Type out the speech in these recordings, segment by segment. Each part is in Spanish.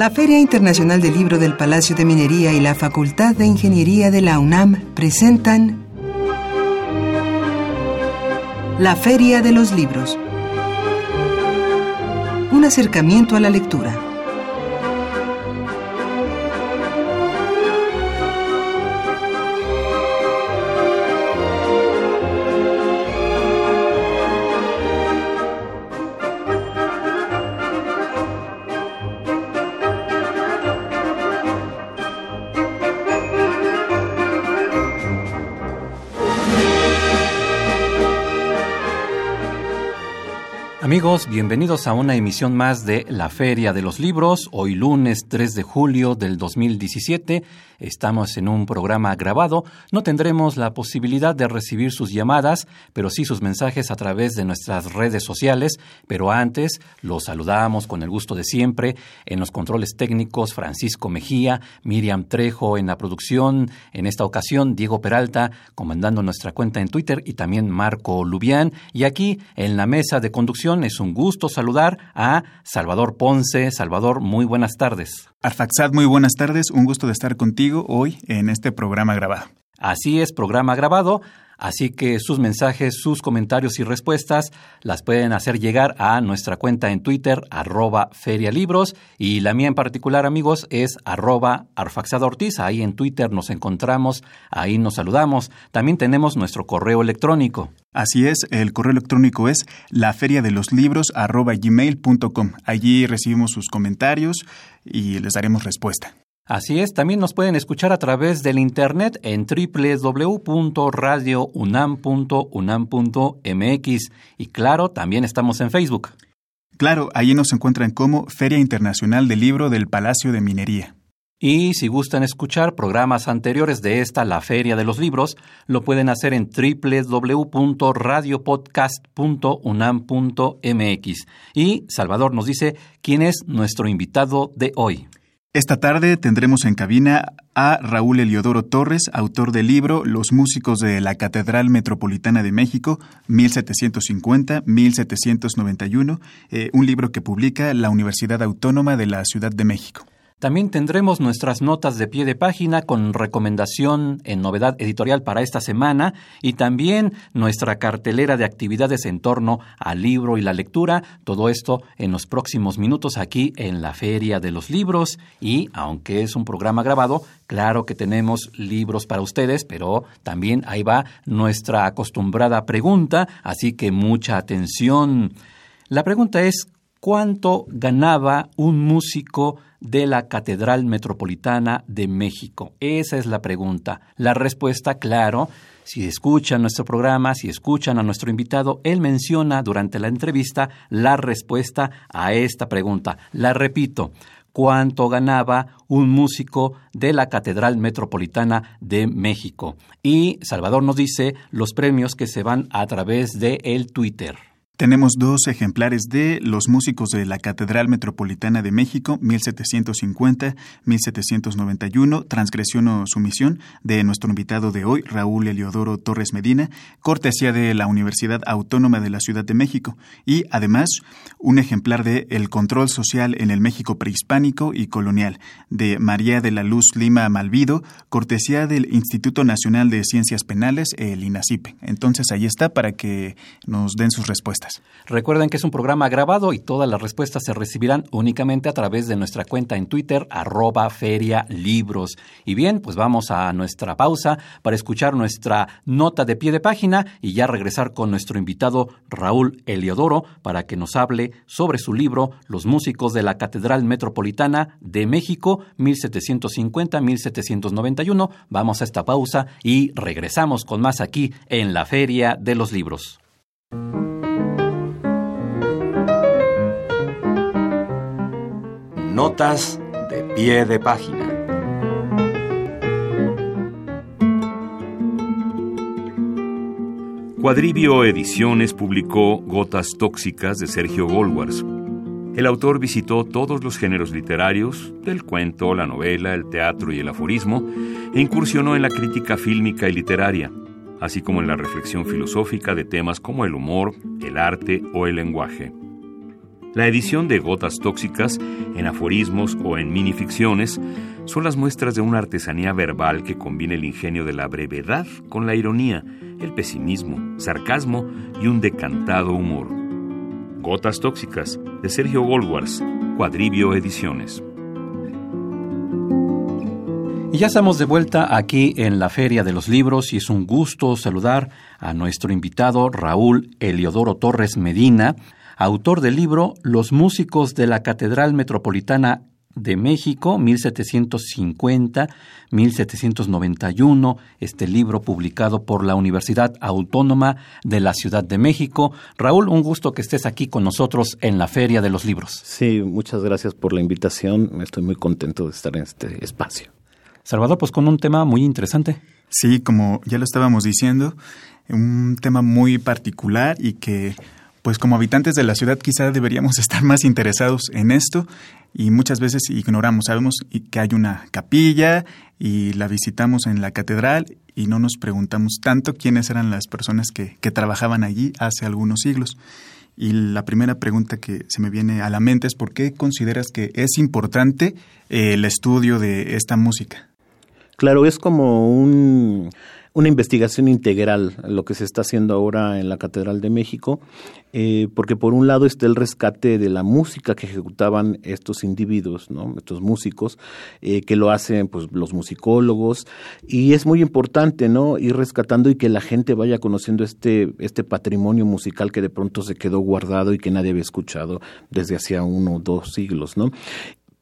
La Feria Internacional del Libro del Palacio de Minería y la Facultad de Ingeniería de la UNAM presentan La Feria de los Libros. Un acercamiento a la lectura. Bienvenidos a una emisión más de La Feria de los Libros. Hoy lunes 3 de julio del 2017 estamos en un programa grabado. No tendremos la posibilidad de recibir sus llamadas, pero sí sus mensajes a través de nuestras redes sociales. Pero antes los saludamos con el gusto de siempre en los controles técnicos Francisco Mejía, Miriam Trejo en la producción, en esta ocasión Diego Peralta comandando nuestra cuenta en Twitter y también Marco Lubián. Y aquí en la mesa de conducción es un gusto saludar a Salvador Ponce. Salvador, muy buenas tardes. Arfaxad, muy buenas tardes. Un gusto de estar contigo hoy en este programa grabado. Así es, programa grabado. Así que sus mensajes, sus comentarios y respuestas las pueden hacer llegar a nuestra cuenta en Twitter, arroba ferialibros, y la mía en particular, amigos, es arroba arfaxadortiz. Ahí en Twitter nos encontramos, ahí nos saludamos. También tenemos nuestro correo electrónico. Así es, el correo electrónico es la feria de los libros arroba gmail.com. Allí recibimos sus comentarios y les daremos respuesta. Así es, también nos pueden escuchar a través del internet en www.radiounam.unam.mx y claro, también estamos en Facebook. Claro, allí nos encuentran como Feria Internacional del Libro del Palacio de Minería. Y si gustan escuchar programas anteriores de esta, la Feria de los Libros, lo pueden hacer en www.radiopodcast.unam.mx. Y Salvador nos dice quién es nuestro invitado de hoy. Esta tarde tendremos en cabina a Raúl Eliodoro Torres, autor del libro Los músicos de la Catedral Metropolitana de México, 1750-1791, eh, un libro que publica la Universidad Autónoma de la Ciudad de México. También tendremos nuestras notas de pie de página con recomendación en novedad editorial para esta semana y también nuestra cartelera de actividades en torno al libro y la lectura. Todo esto en los próximos minutos aquí en la Feria de los Libros y aunque es un programa grabado, claro que tenemos libros para ustedes, pero también ahí va nuestra acostumbrada pregunta, así que mucha atención. La pregunta es, ¿cuánto ganaba un músico de la Catedral Metropolitana de México? Esa es la pregunta. La respuesta, claro, si escuchan nuestro programa, si escuchan a nuestro invitado, él menciona durante la entrevista la respuesta a esta pregunta. La repito, cuánto ganaba un músico de la Catedral Metropolitana de México. Y Salvador nos dice los premios que se van a través de el Twitter. Tenemos dos ejemplares de Los músicos de la Catedral Metropolitana de México, 1750-1791, Transgresión o Sumisión, de nuestro invitado de hoy, Raúl Eliodoro Torres Medina, cortesía de la Universidad Autónoma de la Ciudad de México, y además un ejemplar de El control social en el México prehispánico y colonial, de María de la Luz Lima Malvido, cortesía del Instituto Nacional de Ciencias Penales, el INACIPE. Entonces ahí está para que nos den sus respuestas. Recuerden que es un programa grabado y todas las respuestas se recibirán únicamente a través de nuestra cuenta en Twitter, arroba feria libros. Y bien, pues vamos a nuestra pausa para escuchar nuestra nota de pie de página y ya regresar con nuestro invitado Raúl Eliodoro para que nos hable sobre su libro Los músicos de la Catedral Metropolitana de México 1750-1791. Vamos a esta pausa y regresamos con más aquí en la Feria de los Libros. Notas de pie de página. Cuadribio Ediciones publicó Gotas Tóxicas de Sergio Goldwars. El autor visitó todos los géneros literarios, del cuento, la novela, el teatro y el aforismo, e incursionó en la crítica fílmica y literaria, así como en la reflexión filosófica de temas como el humor, el arte o el lenguaje. La edición de Gotas Tóxicas, en aforismos o en minificciones, son las muestras de una artesanía verbal que combina el ingenio de la brevedad con la ironía, el pesimismo, sarcasmo y un decantado humor. Gotas Tóxicas, de Sergio Goldwars, Cuadribio Ediciones. Y ya estamos de vuelta aquí en la Feria de los Libros y es un gusto saludar a nuestro invitado Raúl Eliodoro Torres Medina, autor del libro Los músicos de la Catedral Metropolitana de México, 1750-1791, este libro publicado por la Universidad Autónoma de la Ciudad de México. Raúl, un gusto que estés aquí con nosotros en la Feria de los Libros. Sí, muchas gracias por la invitación. Estoy muy contento de estar en este espacio. Salvador, pues con un tema muy interesante. Sí, como ya lo estábamos diciendo, un tema muy particular y que pues como habitantes de la ciudad quizá deberíamos estar más interesados en esto y muchas veces ignoramos, sabemos que hay una capilla y la visitamos en la catedral y no nos preguntamos tanto quiénes eran las personas que, que trabajaban allí hace algunos siglos. Y la primera pregunta que se me viene a la mente es ¿por qué consideras que es importante eh, el estudio de esta música? Claro, es como un, una investigación integral lo que se está haciendo ahora en la Catedral de México, eh, porque por un lado está el rescate de la música que ejecutaban estos individuos, ¿no? estos músicos, eh, que lo hacen pues, los musicólogos, y es muy importante ¿no? ir rescatando y que la gente vaya conociendo este, este patrimonio musical que de pronto se quedó guardado y que nadie había escuchado desde hacía uno o dos siglos. ¿no?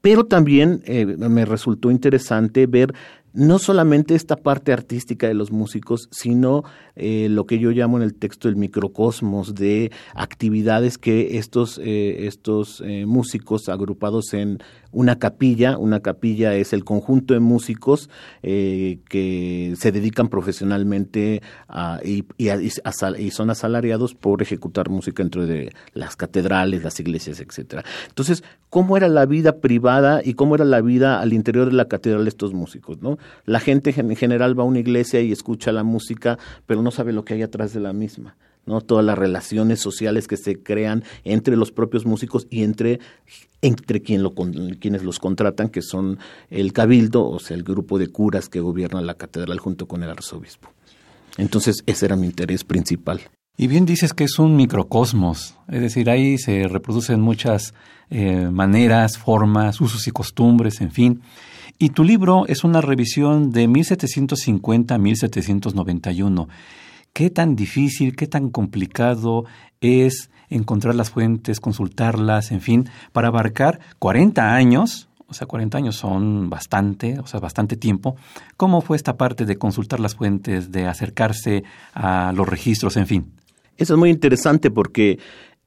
Pero también eh, me resultó interesante ver no solamente esta parte artística de los músicos, sino eh, lo que yo llamo en el texto el microcosmos de actividades que estos, eh, estos eh, músicos agrupados en una capilla, una capilla es el conjunto de músicos que se dedican profesionalmente y, y, son asalariados por ejecutar música dentro de las catedrales, las iglesias, etcétera. Entonces, ¿cómo era la vida privada y cómo era la vida al interior de la catedral de estos músicos? ¿no? La gente en general va a una iglesia y escucha la música, pero no sabe lo que hay atrás de la misma. ¿No? Todas las relaciones sociales que se crean entre los propios músicos y entre, entre lo, quienes los contratan, que son el cabildo, o sea, el grupo de curas que gobierna la catedral junto con el arzobispo. Entonces, ese era mi interés principal. Y bien dices que es un microcosmos, es decir, ahí se reproducen muchas eh, maneras, formas, usos y costumbres, en fin. Y tu libro es una revisión de 1750 a 1791. ¿Qué tan difícil, qué tan complicado es encontrar las fuentes, consultarlas, en fin, para abarcar 40 años? O sea, 40 años son bastante, o sea, bastante tiempo. ¿Cómo fue esta parte de consultar las fuentes, de acercarse a los registros, en fin? Eso es muy interesante porque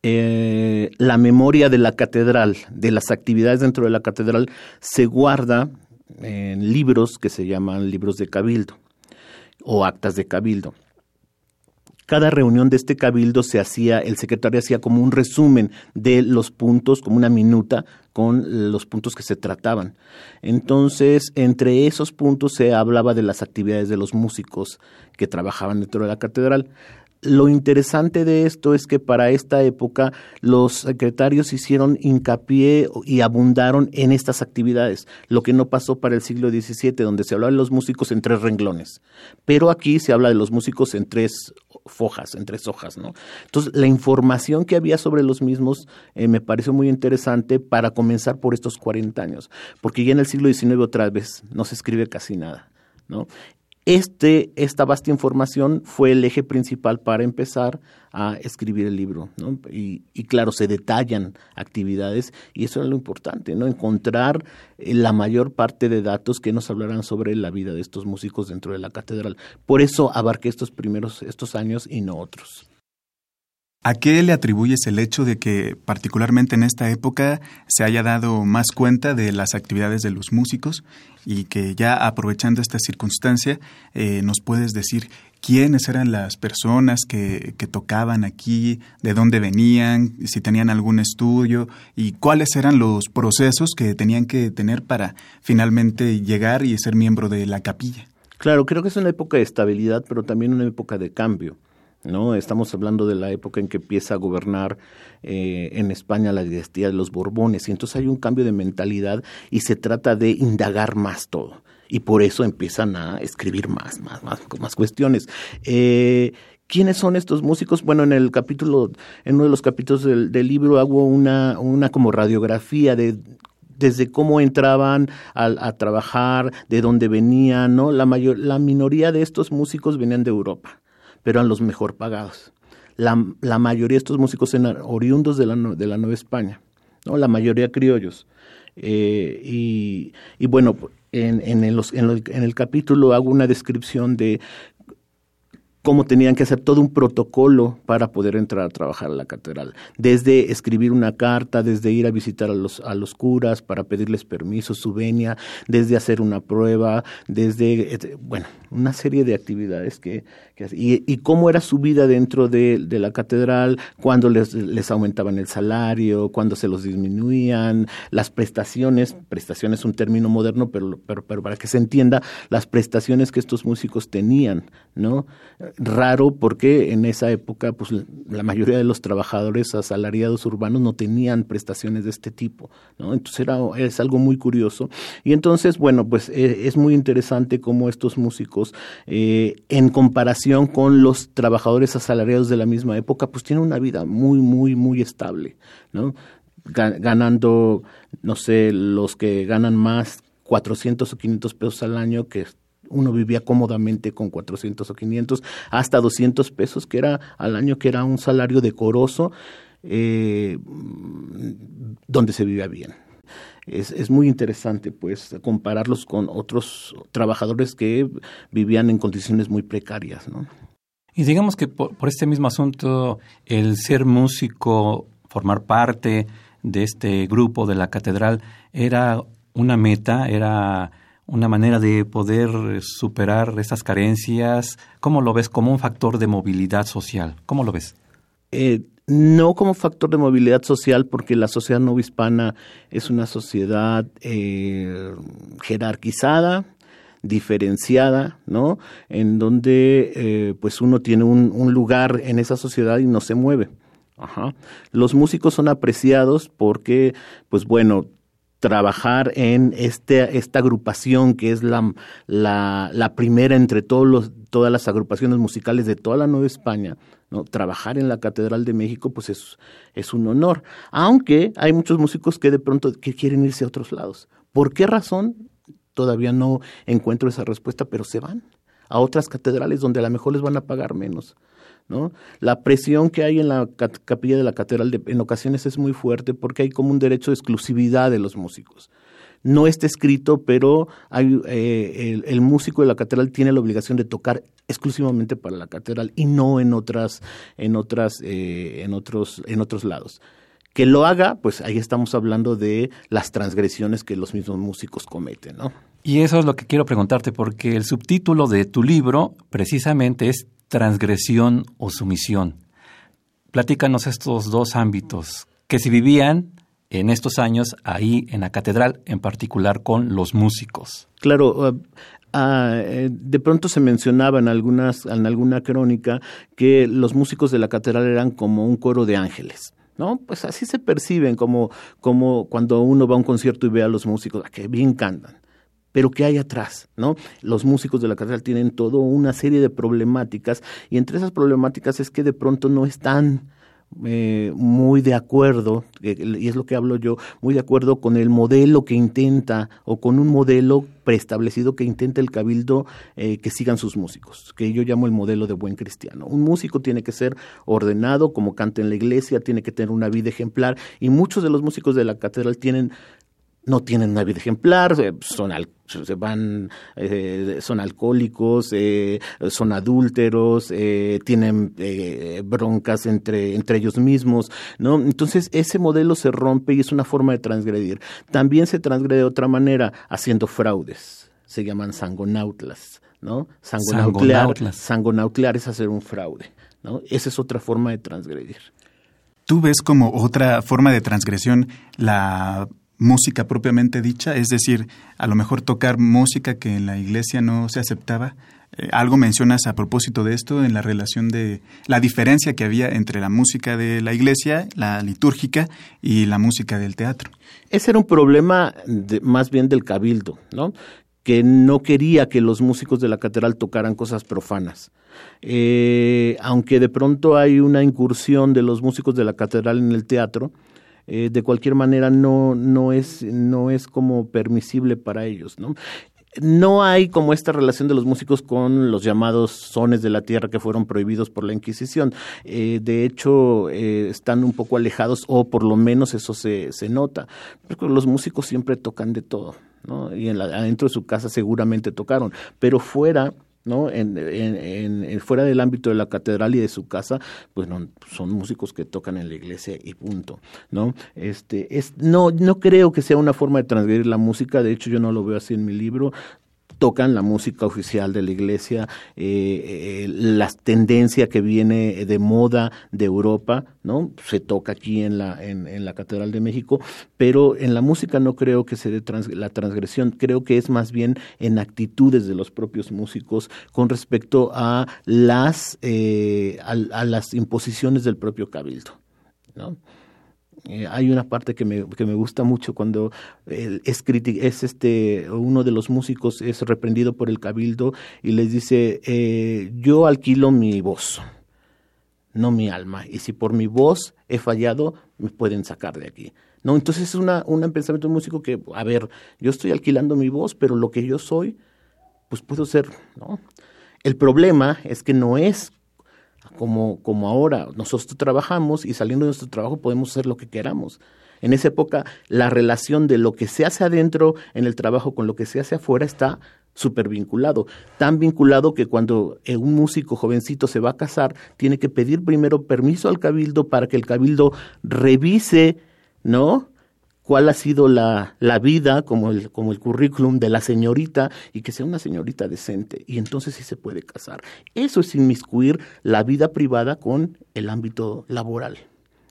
eh, la memoria de la catedral, de las actividades dentro de la catedral, se guarda en libros que se llaman libros de cabildo o actas de cabildo. Cada reunión de este cabildo se hacía, el secretario hacía como un resumen de los puntos, como una minuta con los puntos que se trataban. Entonces, entre esos puntos se hablaba de las actividades de los músicos que trabajaban dentro de la catedral. Lo interesante de esto es que para esta época los secretarios hicieron hincapié y abundaron en estas actividades, lo que no pasó para el siglo XVII, donde se hablaba de los músicos en tres renglones. Pero aquí se habla de los músicos en tres fojas, en tres hojas, ¿no? Entonces, la información que había sobre los mismos eh, me pareció muy interesante para comenzar por estos 40 años, porque ya en el siglo XIX otra vez no se escribe casi nada. ¿no? Este, esta vasta información fue el eje principal para empezar a escribir el libro, ¿no? Y, y, claro, se detallan actividades y eso es lo importante, ¿no? Encontrar eh, la mayor parte de datos que nos hablarán sobre la vida de estos músicos dentro de la catedral. Por eso abarqué estos primeros, estos años y no otros. ¿A qué le atribuyes el hecho de que, particularmente en esta época, se haya dado más cuenta de las actividades de los músicos y que ya aprovechando esta circunstancia, eh, nos puedes decir quiénes eran las personas que, que tocaban aquí, de dónde venían, si tenían algún estudio y cuáles eran los procesos que tenían que tener para finalmente llegar y ser miembro de la capilla? Claro, creo que es una época de estabilidad, pero también una época de cambio ¿no? Estamos hablando de la época en que empieza a gobernar eh, en España la dinastía de los Borbones, y entonces hay un cambio de mentalidad y se trata de indagar más todo. Y por eso empiezan a escribir más, más, más, más cuestiones. Eh, ¿Quiénes son estos músicos? Bueno, en el capítulo, en uno de los capítulos del, del libro hago una, una como radiografía de desde cómo entraban a, a, trabajar, de dónde venían, ¿no? La, mayor, la minoría de estos músicos venían de Europa pero eran los mejor pagados. La, mayoría de estos músicos eran oriundos de la, de la Nueva España, ¿no? la mayoría criollos. Eh, y, bueno, en, en, los, en, los, en el capítulo hago una descripción de cómo tenían que hacer todo un protocolo para poder entrar a trabajar a la catedral. Desde escribir una carta, desde ir a visitar a los, a los curas para pedirles permiso, su venia, desde hacer una prueba, desde, bueno, una serie de actividades que y, cómo era su vida dentro de, la catedral, cuando les, les, aumentaban el salario, cuando se los disminuían, las prestaciones, prestaciones es un término moderno, pero, pero, pero para que se entienda, las prestaciones que estos músicos tenían, ¿no? raro porque en esa época pues la mayoría de los trabajadores asalariados urbanos no tenían prestaciones de este tipo, ¿no? Entonces era es algo muy curioso y entonces bueno pues eh, es muy interesante cómo estos músicos eh, en comparación con los trabajadores asalariados de la misma época pues tienen una vida muy muy muy estable, ¿no? ganando no sé los que ganan más 400 o 500 pesos al año que uno vivía cómodamente con 400 o 500, hasta 200 pesos, que era al año, que era un salario decoroso, eh, donde se vivía bien. Es, es, muy interesante, pues, compararlos con otros trabajadores que vivían en condiciones muy precarias, ¿no? Y digamos que por, por este mismo asunto, el ser músico, formar parte de este grupo de la catedral, era una meta, era una manera de poder superar esas carencias? ¿Cómo lo ves como un factor de movilidad social? ¿Cómo lo ves? Eh, no como factor de movilidad social, porque la sociedad no hispana es una sociedad eh, jerarquizada, diferenciada, ¿no? En donde eh, pues uno tiene un, lugar en esa sociedad y no se mueve. Los músicos son apreciados porque, pues bueno, trabajar en este, esta agrupación que es la, la, la primera entre todos los, todas las agrupaciones musicales de toda la Nueva España, ¿no? trabajar en la Catedral de México pues es, es un honor, aunque hay muchos músicos que de pronto que quieren irse a otros lados. ¿Por qué razón? Todavía no encuentro esa respuesta, pero se van a otras catedrales donde a lo mejor les van a pagar menos. ¿no? La presión que hay en la capilla de la catedral en ocasiones es muy fuerte porque hay como un derecho de exclusividad de los músicos. No está escrito, pero eh, el, músico de la catedral tiene la obligación de tocar exclusivamente para la catedral y no en otras, en otras, eh, en otros, en otros lados. Que lo haga, pues ahí estamos hablando de las transgresiones que los mismos músicos cometen, ¿no? Y eso es lo que quiero preguntarte, porque el subtítulo de tu libro precisamente es transgresión o sumisión. Platícanos estos dos ámbitos que se vivían en estos años ahí en la catedral, en particular con los músicos. Claro, uh, uh, de pronto se mencionaba en, algunas, en alguna crónica que los músicos de la catedral eran como un coro de ángeles. ¿no? Pues así se perciben, como, como cuando uno va a un concierto y ve a los músicos, que bien cantan pero ¿qué hay atrás? ¿no? Los músicos de la catedral tienen toda una serie de problemáticas y entre esas problemáticas es que de pronto no están eh, muy de acuerdo, y es lo que hablo yo, muy de acuerdo con el modelo que intenta o con un modelo preestablecido que intenta el cabildo eh, que sigan sus músicos, que yo llamo el modelo de buen cristiano. Un músico tiene que ser ordenado, como canta en la iglesia, tiene que tener una vida ejemplar y muchos de los músicos de la catedral tienen no tienen una vida ejemplar, son al, se van, eh, son alcohólicos, eh, son adúlteros, eh, tienen eh, broncas entre, entre ellos mismos, ¿no? Entonces ese modelo se rompe y es una forma de transgredir. También se transgrede de otra manera, haciendo fraudes, se llaman sangonautlas, ¿no? Sangonautlear, sangonautlear es hacer un fraude, ¿no? Esa es otra forma de transgredir. ¿Tú ves como otra forma de transgresión la música propiamente dicha, es decir, a lo mejor tocar música que en la iglesia no se aceptaba. Eh, algo mencionas a propósito de esto en la relación de la diferencia que había entre la música de la iglesia, la litúrgica, y la música del teatro. Ese era un problema más bien del cabildo, ¿no? que no quería que los músicos de la catedral tocaran cosas profanas. Eh, aunque de pronto hay una incursión de los músicos de la catedral en el teatro, eh, de cualquier manera no, no, es, no es como permisible para ellos. ¿no? no hay como esta relación de los músicos con los llamados sones de la tierra que fueron prohibidos por la Inquisición. Eh, de hecho, eh, están un poco alejados, o por lo menos eso se, se nota. Porque los músicos siempre tocan de todo, ¿no? Y en adentro de su casa seguramente tocaron, pero fuera ¿no? En, en, fuera del ámbito de la catedral y de su casa, pues no, son músicos que tocan en la iglesia y punto, ¿no? Este, es, no, no creo que sea una forma de transgredir la música, de hecho yo no lo veo así en mi libro, tocan la música oficial de la iglesia, eh, eh, la tendencia que viene de moda de Europa, ¿no? Se toca aquí en la, en, la Catedral de México, pero en la música no creo que se dé la transgresión, creo que es más bien en actitudes de los propios músicos con respecto a las, eh, a las imposiciones del propio cabildo, ¿no? Eh, hay una parte que me, que me gusta mucho cuando es, es este uno de los músicos es reprendido por el cabildo y les dice eh, yo alquilo mi voz no mi alma y si por mi voz he fallado me pueden sacar de aquí. No entonces es una un pensamiento de músico que a ver yo estoy alquilando mi voz pero lo que yo soy pues puedo ser no el problema es que no es como, como ahora. Nosotros trabajamos y saliendo de nuestro trabajo podemos hacer lo que queramos. En esa época, la relación de lo que se hace adentro en el trabajo con lo que se hace afuera está súper vinculado. Tan vinculado que cuando un músico jovencito se va a casar, tiene que pedir primero permiso al cabildo para que el cabildo revise, ¿no? Cuál ha sido la, la vida, como el, como el currículum de la señorita, y que sea una señorita decente, y entonces sí se puede casar. Eso es inmiscuir la vida privada con el ámbito laboral.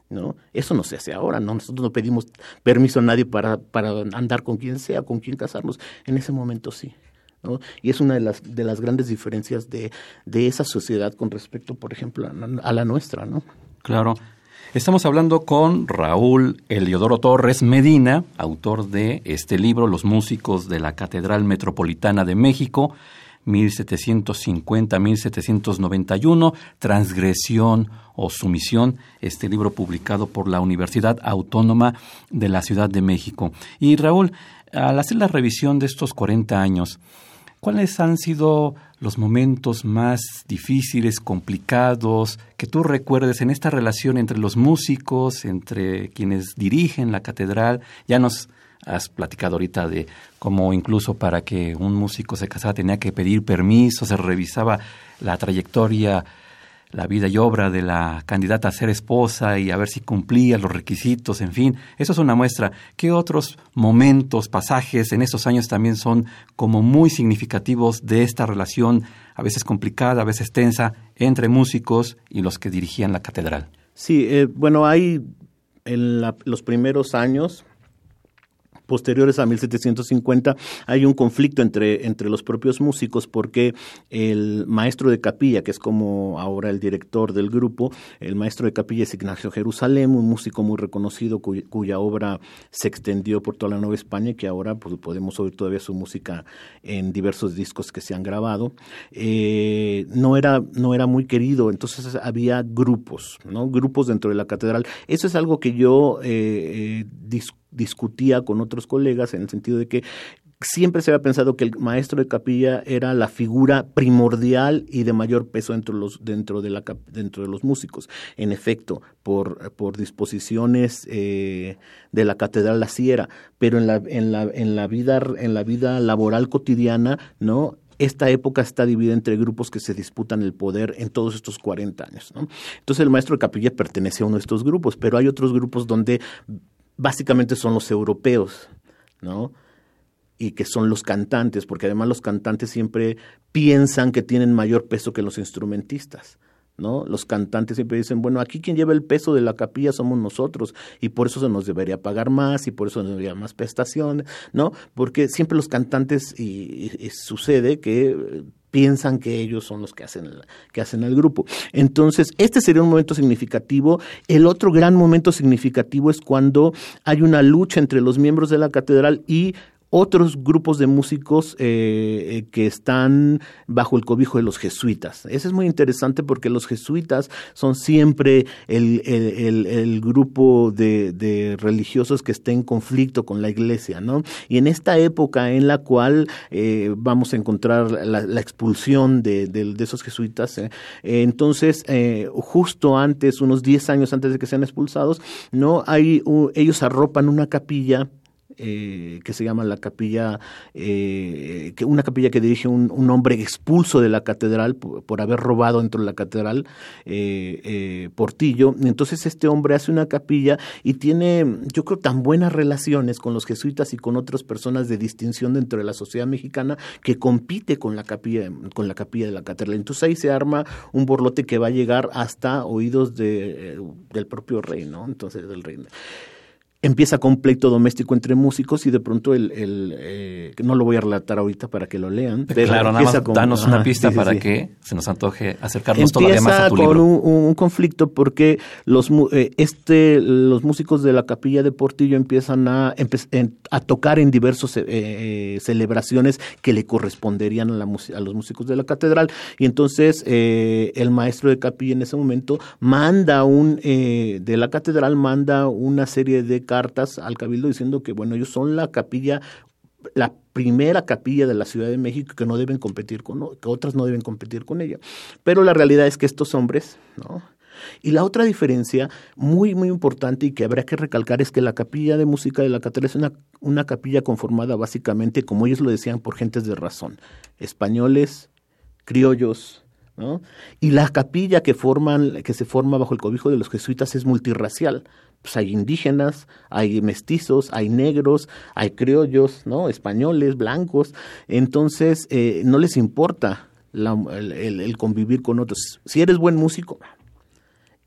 ¿no? Eso no se hace ahora, ¿no? Nosotros no pedimos permiso a nadie para, para andar con quien sea, con quien casarnos. En ese momento sí. ¿no? Y es una de las, de las grandes diferencias de, de esa sociedad con respecto, por ejemplo, a, a la nuestra, ¿no? Claro. Estamos hablando con Raúl Eliodoro Torres Medina, autor de este libro, Los músicos de la Catedral Metropolitana de México, 1750-1791, Transgresión o Sumisión, este libro publicado por la Universidad Autónoma de la Ciudad de México. Y Raúl, al hacer la revisión de estos 40 años, ¿Cuáles han sido los momentos más difíciles, complicados, que tú recuerdes en esta relación entre los músicos, entre quienes dirigen la catedral? Ya nos has platicado ahorita de cómo incluso para que un músico se casara tenía que pedir permiso, se revisaba la trayectoria la vida y obra de la candidata a ser esposa y a ver si cumplía los requisitos, en fin, eso es una muestra. ¿Qué otros momentos, pasajes en esos años también son como muy significativos de esta relación, a veces complicada, a veces tensa, entre músicos y los que dirigían la catedral? Sí, eh, bueno, hay en los primeros años, posteriores a 1750 hay un conflicto entre, entre los propios músicos porque el maestro de capilla, que es como ahora el director del grupo, el maestro de capilla es Ignacio Jerusalén, un músico muy reconocido cuya, obra se extendió por toda la Nueva España y que ahora pues, podemos oír todavía su música en diversos discos que se han grabado. Eh, no, era, no era muy querido, entonces había grupos, ¿no? grupos dentro de la catedral. Eso es algo que yo eh, eh discutía con otros colegas en el sentido de que siempre se había pensado que el maestro de capilla era la figura primordial y de mayor peso dentro de los, dentro de la, dentro de los músicos. En efecto, por, por disposiciones eh, de la catedral así era, pero en la, en la, en la, vida, en la vida laboral cotidiana, ¿no? esta época está dividida entre grupos que se disputan el poder en todos estos 40 años. ¿no? Entonces el maestro de capilla pertenece a uno de estos grupos, pero hay otros grupos donde básicamente son los europeos, ¿no? Y que son los cantantes, porque además los cantantes siempre piensan que tienen mayor peso que los instrumentistas. ¿no? Los cantantes siempre dicen, bueno, aquí quien lleva el peso de la capilla somos nosotros y por eso se nos debería pagar más y por eso nos debería más prestaciones, ¿no? Porque siempre los cantantes y, sucede que piensan que ellos son los que hacen, el, que hacen el grupo. Entonces, este sería un momento significativo. El otro gran momento significativo es cuando hay una lucha entre los miembros de la catedral y otros grupos de músicos eh, eh, que están bajo el cobijo de los jesuitas. Eso es muy interesante porque los jesuitas son siempre el, el, grupo de, religiosos que está en conflicto con la iglesia, ¿no? Y en esta época en la cual eh, vamos a encontrar la, expulsión de, de, esos jesuitas, entonces justo antes, unos 10 años antes de que sean expulsados, no hay ellos arropan una capilla eh, que se llama la capilla, eh, que una capilla que dirige un, hombre expulso de la catedral por, haber robado dentro de la catedral, eh, Portillo. Entonces este hombre hace una capilla y tiene, yo creo, tan buenas relaciones con los jesuitas y con otras personas de distinción dentro de la sociedad mexicana que compite con la capilla, con la capilla de la catedral. Entonces ahí se arma un borlote que va a llegar hasta oídos de, del propio rey, ¿no? Entonces del rey empieza con pleito doméstico entre músicos y de pronto el, el eh, no lo voy a relatar ahorita para que lo lean. Pero claro, nada más danos una pista para que se nos antoje acercarnos todavía más a tu con Un, un, conflicto porque los eh, este los músicos de la capilla de Portillo empiezan a a tocar en diversas eh, celebraciones que le corresponderían a, la, a los músicos de la catedral y entonces el maestro de capilla en ese momento manda un de la catedral manda una serie de cartas al cabildo diciendo que, bueno, ellos son la capilla, la primera capilla de la Ciudad de México que no deben competir con, que otras no deben competir con ella. Pero la realidad es que estos hombres, ¿no? Y la otra diferencia muy, muy importante y que habría que recalcar es que la capilla de música de la catedral es una, una capilla conformada básicamente, como ellos lo decían, por gentes de razón, españoles, criollos, ¿no? Y la capilla que forman, que se forma bajo el cobijo de los jesuitas es multirracial pues hay indígenas, hay mestizos, hay negros, hay criollos, ¿no? Españoles, blancos. Entonces, eh, no les importa el, convivir con otros. Si eres buen músico,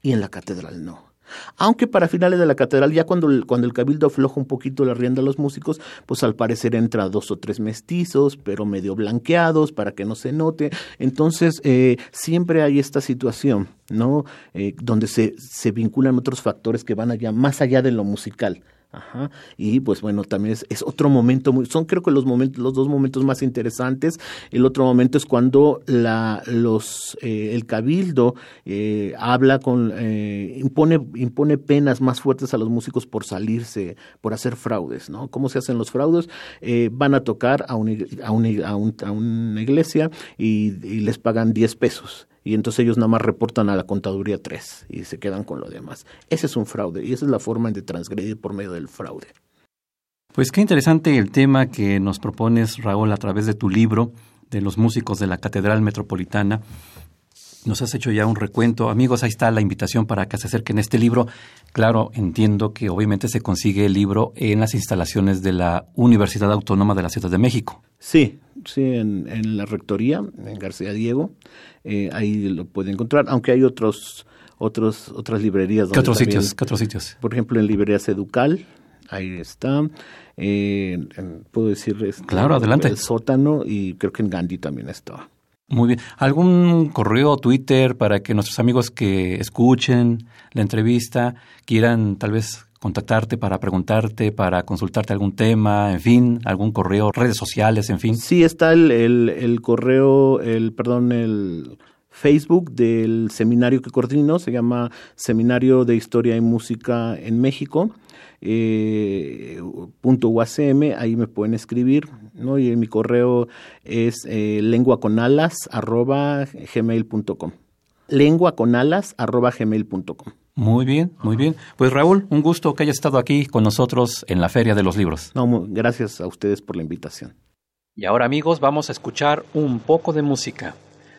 y en la catedral no. Aunque para finales de la catedral, ya cuando el, cuando el cabildo afloja un poquito la rienda a los músicos, pues al parecer entra dos o tres mestizos, pero medio blanqueados para que no se note. Entonces, eh, siempre hay esta situación, ¿no? Eh, donde se, se vinculan otros factores que van allá, más allá de lo musical. Ajá. Y pues bueno, también es, otro momento, muy, son creo que los momentos, los dos momentos más interesantes. El otro momento es cuando la, los, eh, el cabildo eh, habla con, eh, impone, impone penas más fuertes a los músicos por salirse, por hacer fraudes, ¿no? ¿Cómo se hacen los fraudes? van a tocar a, una, a, a, una iglesia y, y les pagan 10 pesos y entonces ellos nada más reportan a la contaduría 3 y se quedan con lo demás. Ese es un fraude y esa es la forma de transgredir por medio del fraude. Pues qué interesante el tema que nos propones, Raúl, a través de tu libro de los músicos de la Catedral Metropolitana. Nos has hecho ya un recuento. Amigos, ahí está la invitación para que se acerquen a este libro. Claro, entiendo que obviamente se consigue el libro en las instalaciones de la Universidad Autónoma de la Ciudad de México. Sí, sí, en, la rectoría, en García Diego, eh, ahí lo puede encontrar, aunque hay otros, otros, otras librerías. ¿Qué otros sitios? ¿Qué otros sitios? Por ejemplo, en librerías Educal, ahí está. Eh, puedo decir, este, claro, adelante. El sótano y creo que en Gandhi también está. Muy bien. ¿Algún correo o Twitter para que nuestros amigos que escuchen la entrevista quieran tal vez contactarte para preguntarte, para consultarte algún tema, en fin, algún correo, redes sociales, en fin. Sí, está el, el, correo, el, perdón, el Facebook del seminario que coordino, se llama Seminario de Historia y Música en México. Eh, UACM, ahí me pueden escribir, ¿no? Y mi correo es eh, lenguaconalas arroba gmail.com. Lenguaconalas arroba gmail.com. Muy bien, muy bien. Pues Raúl, un gusto que hayas estado aquí con nosotros en la Feria de los Libros. No, gracias a ustedes por la invitación. Y ahora amigos, vamos a escuchar un poco de música.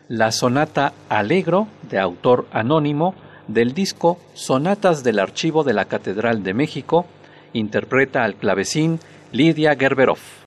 La sonata Alegro, de autor anónimo, del disco Sonatas del Archivo de la Catedral de México, interpreta al clavecín Lidia Gerberov.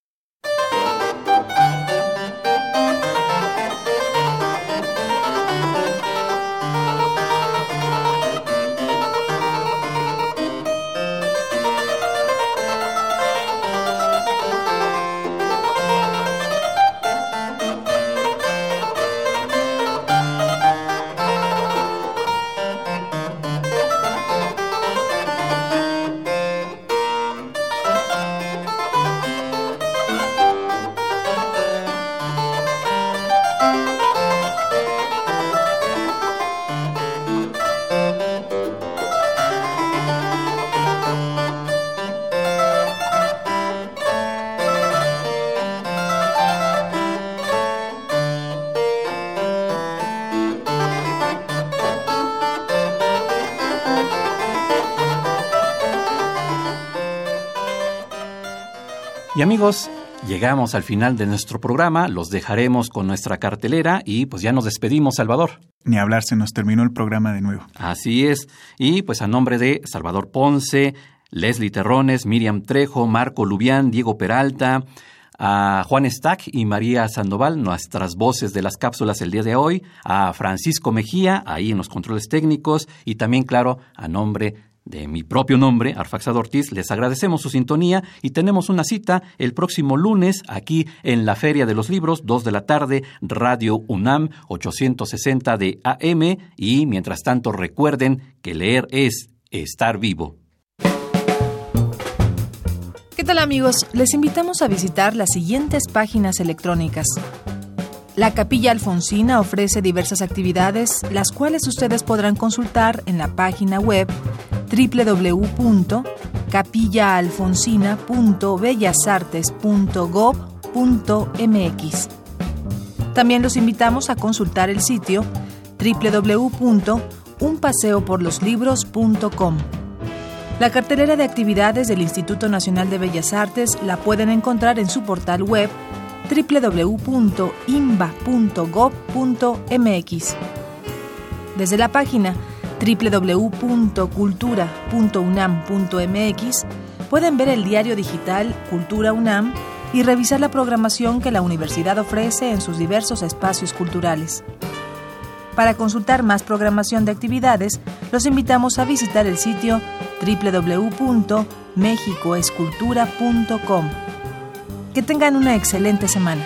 Y amigos, llegamos al final de nuestro programa, los dejaremos con nuestra cartelera y pues ya nos despedimos, Salvador. Ni hablar, se nos terminó el programa de nuevo. Así es. Y pues a nombre de Salvador Ponce, Leslie Terrones, Miriam Trejo, Marco Lubián, Diego Peralta, a Juan Stack y María Sandoval, nuestras voces de las cápsulas el día de hoy, a Francisco Mejía, ahí en los controles técnicos, y también, claro, a nombre de mi propio nombre, Arfaxado Ortiz, les agradecemos su sintonía y tenemos una cita el próximo lunes aquí en la Feria de los Libros, 2 de la tarde, Radio UNAM 860 de AM y mientras tanto recuerden que leer es estar vivo. ¿Qué tal amigos? Les invitamos a visitar las siguientes páginas electrónicas. La Capilla Alfonsina ofrece diversas actividades, las cuales ustedes podrán consultar en la página web www.capillaalfonsina.bellasartes.gov.mx. También los invitamos a consultar el sitio www.unpaseoporloslibros.com. La cartelera de actividades del Instituto Nacional de Bellas Artes la pueden encontrar en su portal web www.imba.gov.mx. Desde la página www.cultura.unam.mx pueden ver el diario digital Cultura UNAM y revisar la programación que la universidad ofrece en sus diversos espacios culturales. Para consultar más programación de actividades, los invitamos a visitar el sitio www.mexicoescultura.com. Que tengan una excelente semana.